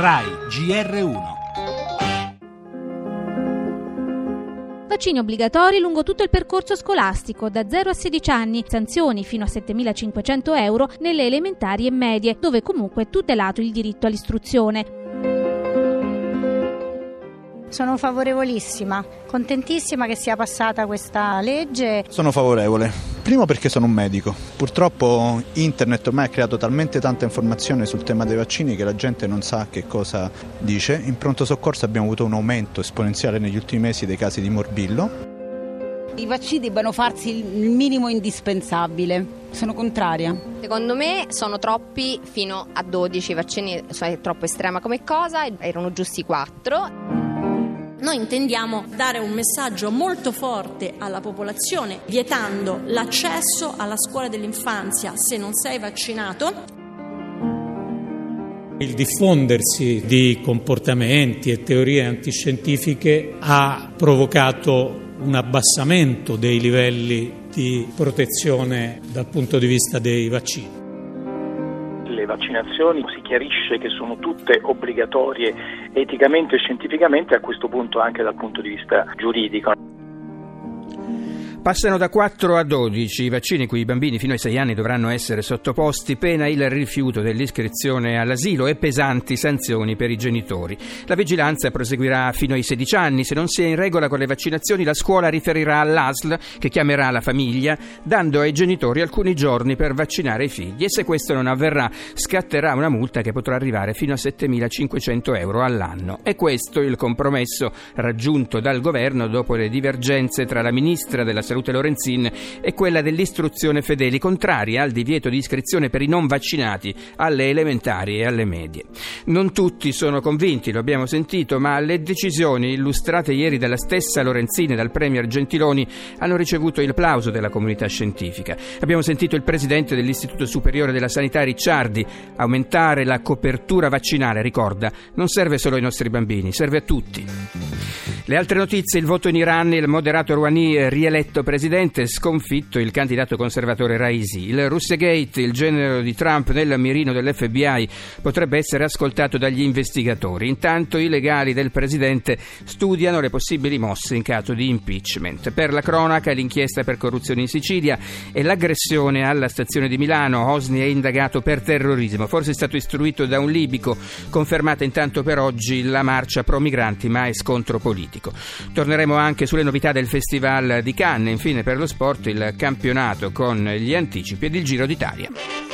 RAI GR1 Vaccini obbligatori lungo tutto il percorso scolastico, da 0 a 16 anni, sanzioni fino a 7.500 euro nelle elementari e medie, dove comunque è tutelato il diritto all'istruzione. Sono favorevolissima, contentissima che sia passata questa legge. Sono favorevole. Primo perché sono un medico. Purtroppo internet ormai ha creato talmente tanta informazione sul tema dei vaccini che la gente non sa che cosa dice. In pronto soccorso abbiamo avuto un aumento esponenziale negli ultimi mesi dei casi di morbillo. I vaccini debbano farsi il minimo indispensabile. Sono contraria. Secondo me sono troppi fino a 12 vaccini, è troppo estrema come cosa, erano giusti 4. Noi intendiamo dare un messaggio molto forte alla popolazione, vietando l'accesso alla scuola dell'infanzia se non sei vaccinato. Il diffondersi di comportamenti e teorie antiscientifiche ha provocato un abbassamento dei livelli di protezione dal punto di vista dei vaccini vaccinazioni si chiarisce che sono tutte obbligatorie eticamente e scientificamente, a questo punto anche dal punto di vista giuridico. Passano da 4 a 12 i vaccini cui i bambini fino ai 6 anni dovranno essere sottoposti, pena il rifiuto dell'iscrizione all'asilo e pesanti sanzioni per i genitori. La vigilanza proseguirà fino ai 16 anni. Se non si è in regola con le vaccinazioni, la scuola riferirà all'ASL, che chiamerà la famiglia, dando ai genitori alcuni giorni per vaccinare i figli. E se questo non avverrà, scatterà una multa che potrà arrivare fino a 7.500 euro all'anno. E questo il compromesso raggiunto dal governo dopo le divergenze tra la ministra della Salute Lorenzin e quella dell'istruzione Fedeli, contraria al divieto di iscrizione per i non vaccinati alle elementari e alle medie. Non tutti sono convinti, lo abbiamo sentito, ma le decisioni illustrate ieri dalla stessa Lorenzin e dal Premier Gentiloni hanno ricevuto il plauso della comunità scientifica. Abbiamo sentito il presidente dell'Istituto Superiore della Sanità Ricciardi aumentare la copertura vaccinale, ricorda, non serve solo ai nostri bambini, serve a tutti. Le altre notizie, il voto in Iran, il moderato Rouhani rieletto presidente, sconfitto il candidato conservatore Raisi. Il Russiagate, il genero di Trump nel mirino dell'FBI, potrebbe essere ascoltato dagli investigatori. Intanto i legali del presidente studiano le possibili mosse in caso di impeachment. Per la cronaca, l'inchiesta per corruzione in Sicilia e l'aggressione alla stazione di Milano. Osni è indagato per terrorismo, forse è stato istruito da un libico. Confermata intanto per oggi la marcia pro migranti, ma è scontro politico politico. Torneremo anche sulle novità del Festival di Cannes infine per lo sport il campionato con gli anticipi ed il Giro d'Italia.